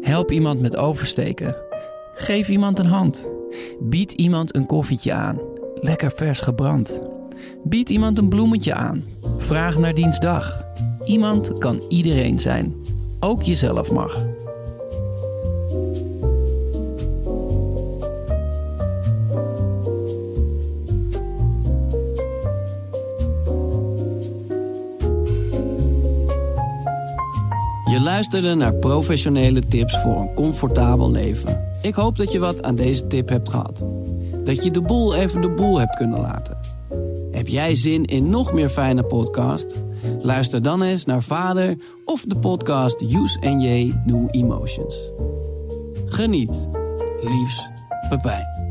Help iemand met oversteken. Geef iemand een hand. Bied iemand een koffietje aan. Lekker vers gebrand. Bied iemand een bloemetje aan. Vraag naar diens dag. Iemand kan iedereen zijn. Ook jezelf mag. Je luisterde naar professionele tips voor een comfortabel leven. Ik hoop dat je wat aan deze tip hebt gehad. Dat je de boel even de boel hebt kunnen laten. Heb jij zin in nog meer fijne podcast? Luister dan eens naar Vader of de podcast Use and J New Emotions. Geniet. Liefs, Pepijn.